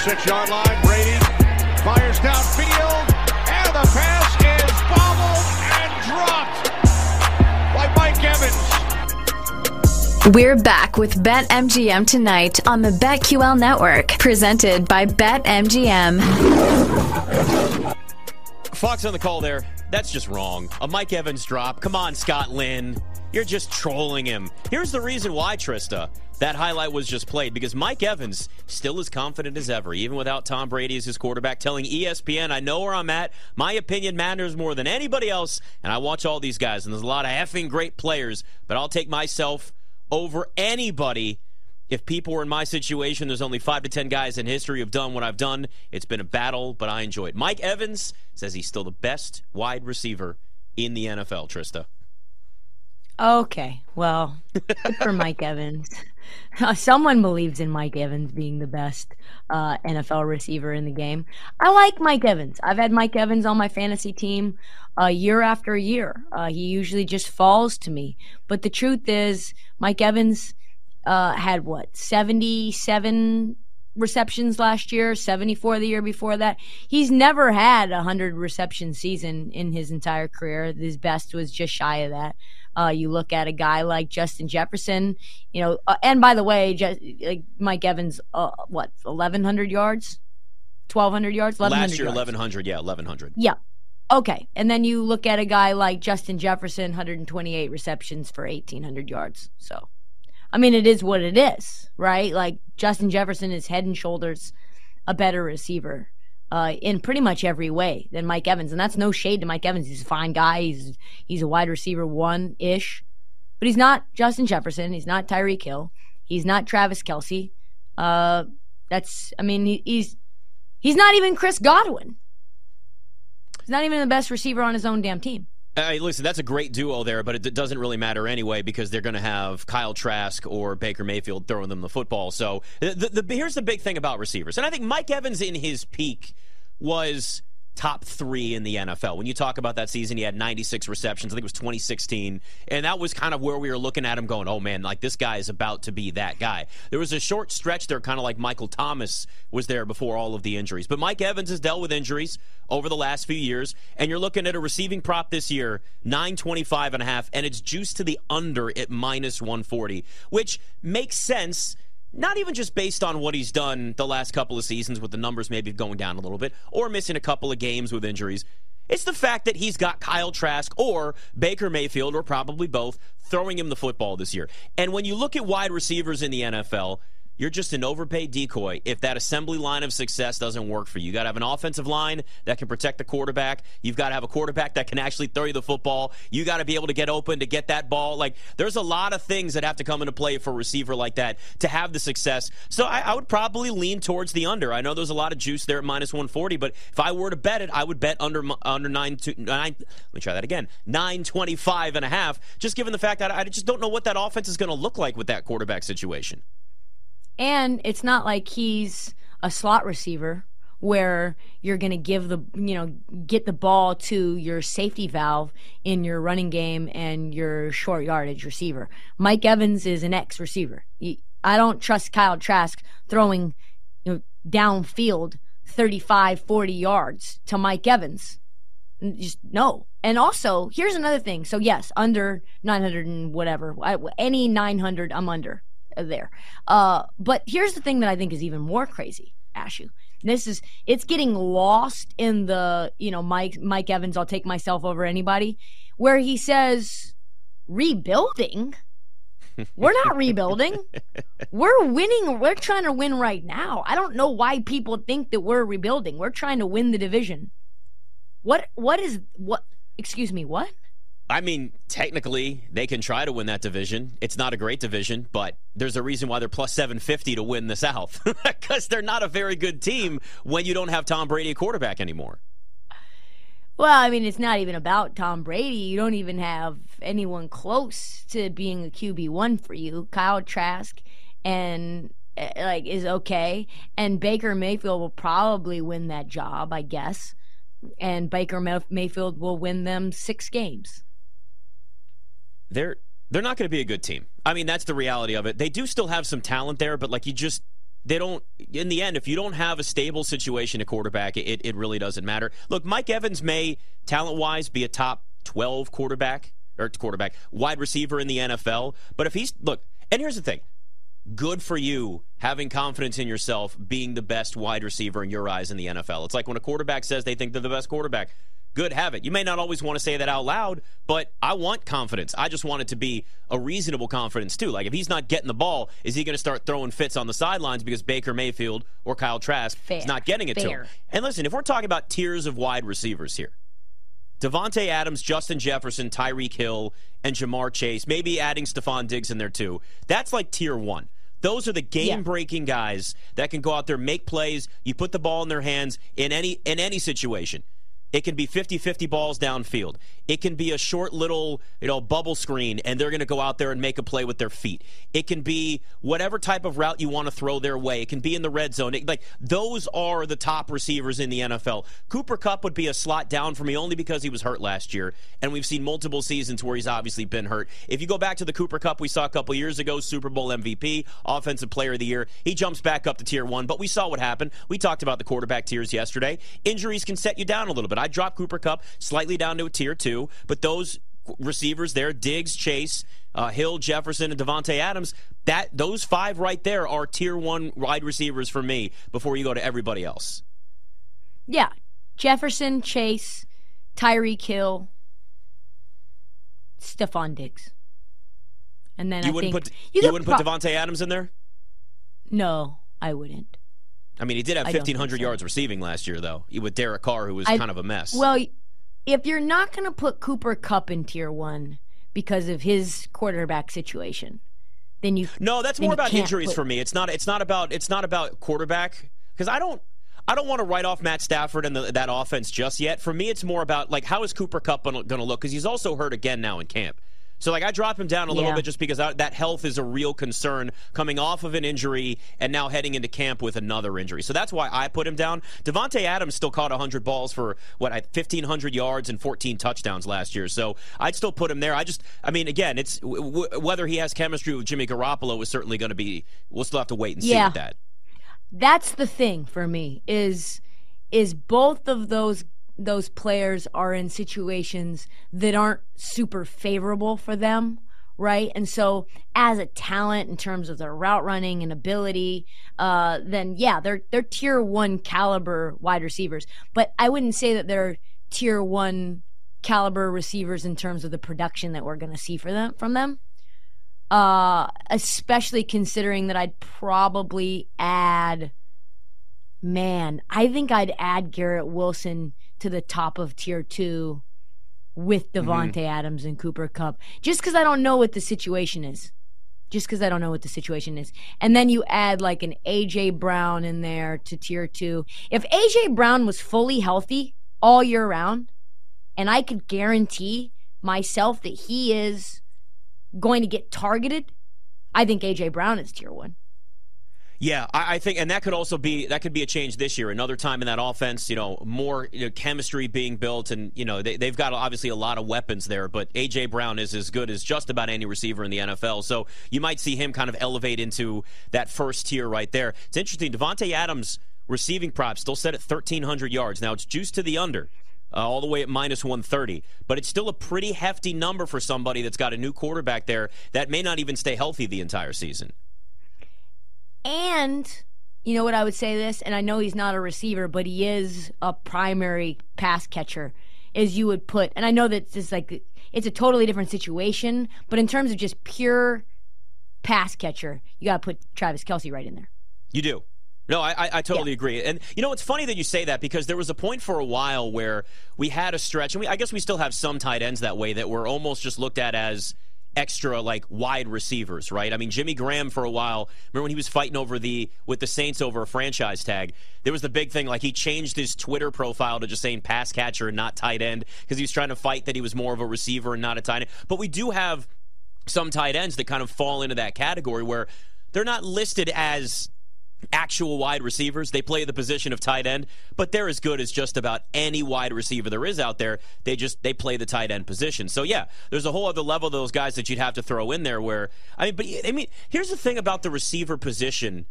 26 yard line. Brady fires downfield, and the pass is bobbled and dropped by Mike Evans. We're back with BetMGM tonight on the BetQL network, presented by BetMGM. Fox on the call there. That's just wrong. A Mike Evans drop. Come on, Scott Lynn. You're just trolling him. Here's the reason why, Trysta. That highlight was just played because Mike Evans still as confident as ever, even without Tom Brady as his quarterback, telling ESPN, I know where I'm at. My opinion matters more than anybody else. And I watch all these guys, and there's a lot of effing great players, but I'll take myself over anybody. If people were in my situation, there's only five to ten guys in history who've done what I've done. It's been a battle, but I enjoy it. Mike Evans says he's still the best wide receiver in the NFL, Trysta. Okay, well, for Mike Evans. Someone believes in Mike Evans being the best uh, NFL receiver in the game. I like Mike Evans. I've had Mike Evans on my fantasy team uh, year after year. Uh, he usually just falls to me. But the truth is, Mike Evans uh, had what, 77 receptions last year, 74 the year before that. He's never had a 100 reception season in his entire career. His best was just shy of that. Uh, you look at a guy like Justin Jefferson, you know, uh, and by the way, just, like Mike Evans, uh, what, 1,100 yards? 1,200 yards? Last year, yards. 1,100, yeah, 1,100. Yeah. Okay. And then you look at a guy like Justin Jefferson, 128 receptions for 1,800 yards. So, I mean, it is what it is, right? Like, Justin Jefferson is head and shoulders a better receiver uh, in pretty much every way than Mike Evans, and that's no shade to Mike Evans. He's a fine guy. He's he's a wide receiver one ish, but he's not Justin Jefferson. He's not Tyreek Hill. He's not Travis Kelce. Uh, that's I mean he, he's he's not even Chris Godwin. He's not even the best receiver on his own damn team. Hey, listen, that's a great duo there, but it doesn't really matter anyway because they're going to have Kyle Trask or Baker Mayfield throwing them the football. So the, the, here's the big thing about receivers. And I think Mike Evans in his peak was top three in the NFL. When you talk about that season, he had 96 receptions. I think it was 2016. And that was kind of where we were looking at him going, oh man, like this guy is about to be that guy. There was a short stretch there, kind of like Michael Thomas was there before all of the injuries. But Mike Evans has dealt with injuries over the last few years. And you're looking at a receiving prop this year, 925 and a half, and it's juiced to the under at minus 140, which makes sense not even just based on what he's done the last couple of seasons with the numbers maybe going down a little bit or missing a couple of games with injuries. It's the fact that he's got Kyle Trask or Baker Mayfield or probably both throwing him the football this year. And when you look at wide receivers in the NFL, you're just an overpaid decoy if that assembly line of success doesn't work for you. You got to have an offensive line that can protect the quarterback. You've got to have a quarterback that can actually throw you the football. You got to be able to get open to get that ball. Like there's a lot of things that have to come into play for a receiver like that to have the success. So I, I would probably lean towards the under. I know there's a lot of juice there at minus 140, but if I were to bet it, I would bet under under nine to nine. Let me try that again. 925 and a half. Just given the fact that I just don't know what that offense is going to look like with that quarterback situation. And it's not like he's a slot receiver where you're going to give the you know get the ball to your safety valve in your running game and your short yardage receiver. Mike Evans is an X receiver. I don't trust Kyle Trask throwing you know, downfield 35 40 yards to Mike Evans. Just no. And also, here's another thing. So yes, under 900 and whatever. Any 900 I'm under there. Uh, but here's the thing that I think is even more crazy, Ashooh. This is it's getting lost in the you know Mike Mike Evans. I'll take myself over anybody. Where he says rebuilding. We're not rebuilding. We're winning. We're trying to win right now. I don't know why people think that we're rebuilding. We're trying to win the division. What what is what excuse me, what? I mean, technically, they can try to win that division. It's not a great division, but there's a reason why they're plus 750 to win the South because they're not a very good team when you don't have Tom Brady quarterback anymore. Well, I mean, it's not even about Tom Brady. You don't even have anyone close to being a QB1 for you. Kyle Trask and eh, like is okay, and Baker Mayfield will probably win that job, I guess. And Baker Mayfield will win them 6 games they're they're not going to be a good team. I mean, that's the reality of it. They do still have some talent there, but like you just they don't in the end if you don't have a stable situation at quarterback it, it really doesn't matter look mike evans may talent wise be a top 12 quarterback or quarterback wide receiver in the nfl but if he's look and here's the thing good for you having confidence in yourself being the best wide receiver in your eyes in the nfl it's like when a quarterback says they think they're the best quarterback good, have it. You may not always want to say that out loud, but I want confidence. I just want it to be a reasonable confidence, too. Like, if he's not getting the ball, is he going to start throwing fits on the sidelines because Baker Mayfield or Kyle Trask Fair. is not getting it Fair. to him? And listen, if we're talking about tiers of wide receivers here, Davante Adams, Justin Jefferson, Tyreek Hill, and Ja'Marr Chase, maybe adding Stefon Diggs in there too. That's like tier one. Those are the game breaking guys that can go out there, make plays. You put the ball in their hands in any in any situation. It can be 50-50 balls downfield. It can be a short little, you know, bubble screen and they're going to go out there and make a play with their feet. It can be whatever type of route you want to throw their way. It can be in the red zone. It, like those are the top receivers in the NFL. Cooper Kupp would be a slot down for me only because he was hurt last year and we've seen multiple seasons where he's obviously been hurt. If you go back to the Cooper Kupp we saw a couple years ago, Super Bowl MVP, offensive player of the year, he jumps back up to tier 1, but we saw what happened. We talked about the quarterback tiers yesterday. Injuries can set you down a little bit. I dropped Cooper Kupp slightly down to a tier two, but those receivers there, Diggs, Chase, uh, Hill, Jefferson, and Davante Adams, that those five right there are tier one wide receivers for me before you go to everybody else. Yeah. Jefferson, Chase, Tyreek Hill, Stefon Diggs. And then You I wouldn't think put you you, wouldn't put pro- Davante Adams in there? No, I wouldn't. I mean, he did have I don't think 1,500 so. yards receiving last year, though, with Derek Carr, who was I- kind of a mess. Well, if you're not going to put Cooper Kupp in tier one because of his quarterback situation, then you No, that's more about injuries put- for me. It's not. It's not about. It's not about quarterback because I don't. I don't want to write off Matt Stafford and the, that offense just yet. For me, it's more about like how is Cooper Kupp going to look because he's also hurt again now in camp. So like I drop him down a little Yeah. bit just because I, that health is a real concern coming off of an injury and now heading into camp with another injury. So that's why I put him down. Davante Adams still caught 100 balls for what 1500 yards and 14 touchdowns last year. So I'd still put him there. I just I mean again, it's w- w- whether he has chemistry with Jimmy Garoppolo is certainly going to be we'll still have to wait and see Yeah. with that. that's the thing for me is is both of those those players are in situations that aren't super favorable for them right and so as a talent in terms of their route running and ability uh then yeah they're they're tier 1 caliber wide receivers but i wouldn't say that they're tier 1 caliber receivers in terms of the production that we're going to see for them from them uh, especially considering that I'd probably add. Man, I think I'd add Garrett Wilson to the top of tier two with Davante mm-hmm. Adams and Cooper Kupp, just because I don't know what the situation is. Just because I don't know what the situation is, and then you add like an AJ Brown in there to tier two. If AJ Brown was fully healthy all year round, and I could guarantee myself that he is going to get targeted, I think AJ Brown is tier one. Yeah, I, I think, and that could also be that could be a change this year. Another time in that offense, you know, more you know, chemistry being built, and you know they, they've got obviously a lot of weapons there. But AJ Brown is as good as just about any receiver in the NFL, so you might see him kind of elevate into that first tier right there. It's interesting. Davante Adams receiving prop still set at 1,300 yards. Now it's juiced to the under. Uh, all the way at minus 130. But it's still a pretty hefty number for somebody that's got a new quarterback there that may not even stay healthy the entire season. And you know what I would say this, and I know he's not a receiver, but he is a primary pass catcher. Is you would put, and I know that it's like it's a totally different situation, but in terms of just pure pass catcher, you got to put Travis Kelce right in there. You do. No, I, I, I totally agree. And you know, it's funny that you say that because there was a point for a while where we had a stretch, and we, I guess we still have some tight ends that way that were almost just looked at as extra like wide receivers, right? I mean, Jimmy Graham for a while. Remember when he was fighting over the with the Saints over a franchise tag? There was the big thing like he changed his Twitter profile to just saying pass catcher and not tight end because he was trying to fight that he was more of a receiver and not a tight end. But we do have some tight ends that kind of fall into that category where they're not listed as actual wide receivers. They play the position of tight end, but they're as good as just about any wide receiver there is out there. They just they play the tight end position. So yeah, there's a whole other level of those guys that you'd have to throw in there where I mean but I mean, here's the thing about the receiver position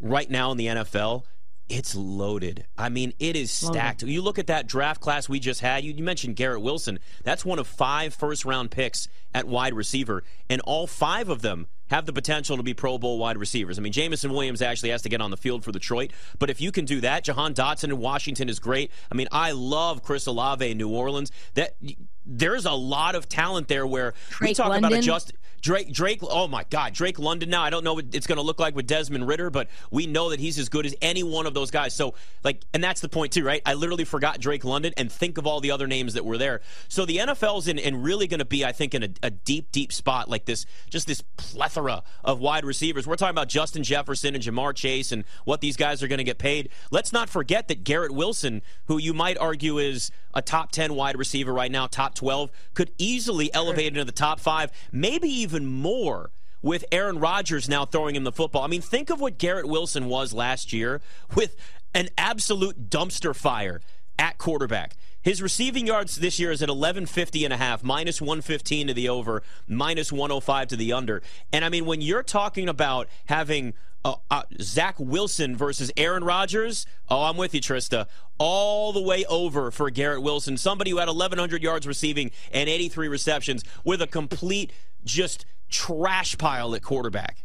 right now in the NFL, it's loaded. I mean, it is stacked. Loaded. You look at that draft class we just had. You, you, mentioned Garrett Wilson. That's one of five first round picks at wide receiver, and all five of them have the potential to be Pro Bowl wide receivers. I mean, Jameson Williams actually has to get on the field for Detroit, but if you can do that, Jahan Dotson in Washington is great. I mean, I love Chris Olave in New Orleans. That there's a lot of talent there where Drake we talk London. about adjust Drake Drake oh my god Drake London now. I don't know what it's going to look like with Desmond Ridder, but we know that he's as good as any one of those guys. So like and that's the point too right? I literally forgot Drake London and think of all the other names that were there. So the NFL's in really going to be I think in a, a deep deep spot like this just this plethora of wide receivers. We're talking about Justin Jefferson and Ja'Marr Chase and what these guys are going to get paid. Let's not forget that Garrett Wilson who you might argue is a top 10 wide receiver right now, top 12, could easily elevate into the top five, maybe even more with Aaron Rodgers now throwing him the football. I mean, think of what Garrett Wilson was last year with an absolute dumpster fire at quarterback. His receiving yards this year is at 1150 and a half, minus 115 to the over, minus 105 to the under. And I mean, when you're talking about having uh, uh, Zach Wilson versus Aaron Rodgers. Oh, I'm with you, Trysta. All the way over for Garrett Wilson, somebody who had 1,100 yards receiving and 83 receptions with a complete just trash pile at quarterback.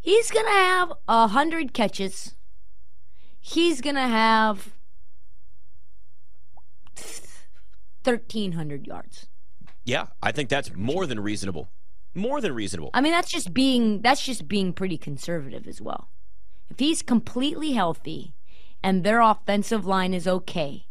He's going to have 100 catches. He's going to have 1,300 yards. Yeah, I think that's more than reasonable more than reasonable. I mean, that's just being that's just being pretty conservative as well. If he's completely healthy and their offensive line is okay,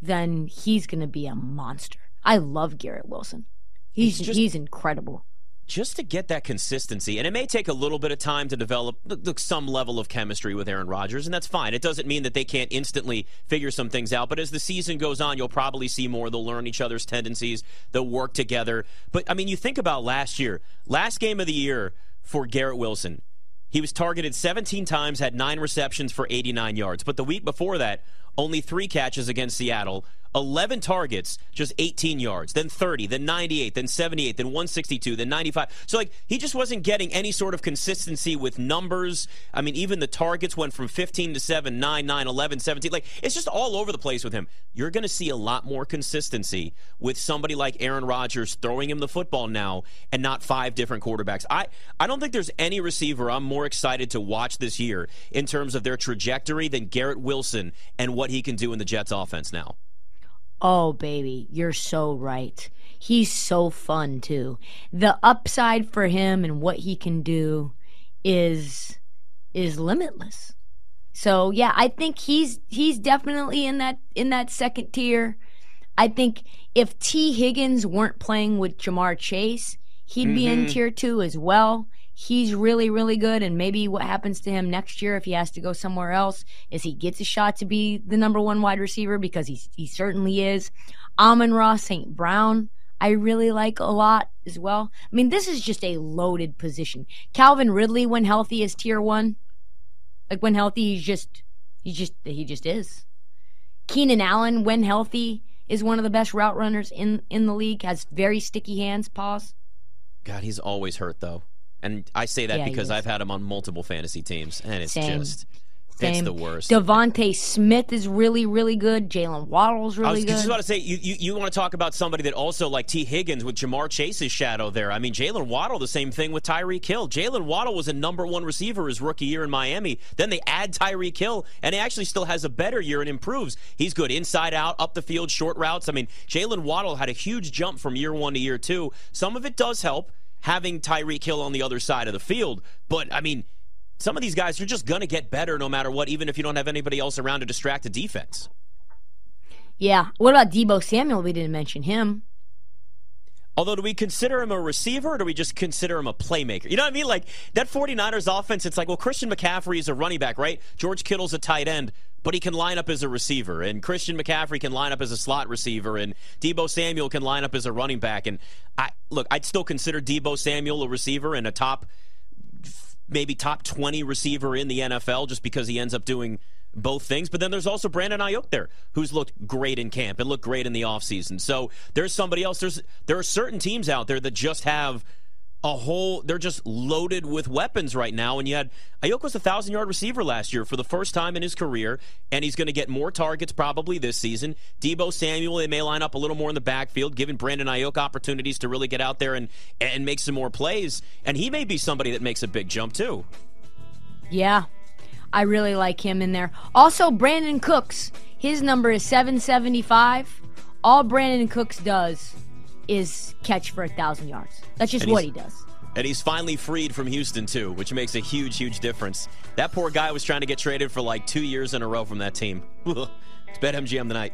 then he's going to be a monster. I love Garrett Wilson. He's just, he's incredible just to get that consistency, and it may take a little bit of time to develop some level of chemistry with Aaron Rodgers, and that's fine. It doesn't mean that they can't instantly figure some things out, but as the season goes on, you'll probably see more. They'll learn each other's tendencies, they'll work together. But, I mean, you think about last year, last game of the year for Garrett Wilson. He was targeted 17 times, had nine receptions for 89 yards. But the week before that, only three catches against Seattle, 11 targets, just 18 yards, then 30, then 98, then 78, then 162, then 95. So, like, he just wasn't getting any sort of consistency with numbers. I mean, even the targets went from 15 to 7, 9, 9, 11, 17. Like, it's just all over the place with him. You're going to see a lot more consistency with somebody like Aaron Rodgers throwing him the football now and not five different quarterbacks. I, I don't think there's any receiver I'm more excited to watch this year in terms of their trajectory than Garrett Wilson and what he can do in the Jets offense now. Oh, baby, you're so right. He's so fun, too. The upside for him and what he can do is is limitless. So, yeah, I think he's he's definitely in that in that second tier. I think if Tee Higgins weren't playing with Ja'Marr Chase, he'd mm-hmm. be in mm-hmm. tier 2 as well he's really, really good. And maybe what happens to him next year if he has to go somewhere else is he gets a shot to be the number one wide receiver because he, he certainly is. Amon-Ra St. Brown, I really like a lot as well. I mean, this is just a loaded position. Calvin Ridley, when healthy, is tier one. Like when healthy, he's just he just he just is. Keenan Allen, when healthy, is one of the best route runners in in the league. Has very sticky hands. Pause. God, he's always hurt though. And I say that yeah, because I've had him on multiple fantasy teams, and it's Same. just Same. It's the worst. DeVonta Smith is really, really good. Jaylen Waddle's really I was good. just about to say, you, you, you want to talk about somebody that also, like Tee Higgins with Ja'Marr Chase's shadow there. I mean, Jaylen Waddle, the same thing with Tyreek Hill. Jaylen Waddle was a number one receiver his rookie year in Miami. Then they add Tyreek Hill, and he actually still has a better year and improves. He's good inside out, up the field, short routes. I mean, Jaylen Waddle had a huge jump from year one to year two. Some of it does help having Tyreek Hill on the other side of the field. But, I mean, some of these guys are just going to get better no matter what, even if you don't have anybody else around to distract the defense. Yeah. What about Deebo Samuel? We didn't mention him. Although, do we consider him a receiver or do we just consider him a playmaker? You know what I mean? Like, that 49ers offense, it's like, well, Christian McCaffrey is a running back, right? George Kittle's a tight end but he can line up as a receiver, and Christian McCaffrey can line up as a slot receiver, and Deebo Samuel can line up as a running back. And I look, I'd still consider Deebo Samuel a receiver and a top, maybe top twenty receiver in the NFL, just because he ends up doing both things. But then there's also Brandon Aiyuk there, who's looked great in camp and looked great in the offseason. So there's somebody else. There's there are certain teams out there that just have a whole. They're just loaded with weapons right now. And you had Aiyuk was a thousand yard receiver last year for the first time in his career, and he's going to get more targets probably this season. Deebo Samuel, they may line up a little more in the backfield, giving Brandon Aiyuk opportunities to really get out there and and make some more plays. And he may be somebody that makes a big jump too. Yeah, I really like him in there. Also, Brandin Cooks, his number is 775. All Brandon Cooks does is catch for a thousand yards. That's just what he does. And he's finally freed from Houston too, which makes a huge, huge difference. That poor guy was trying to get traded for like two years in a row from that team. it's BetMGM tonight.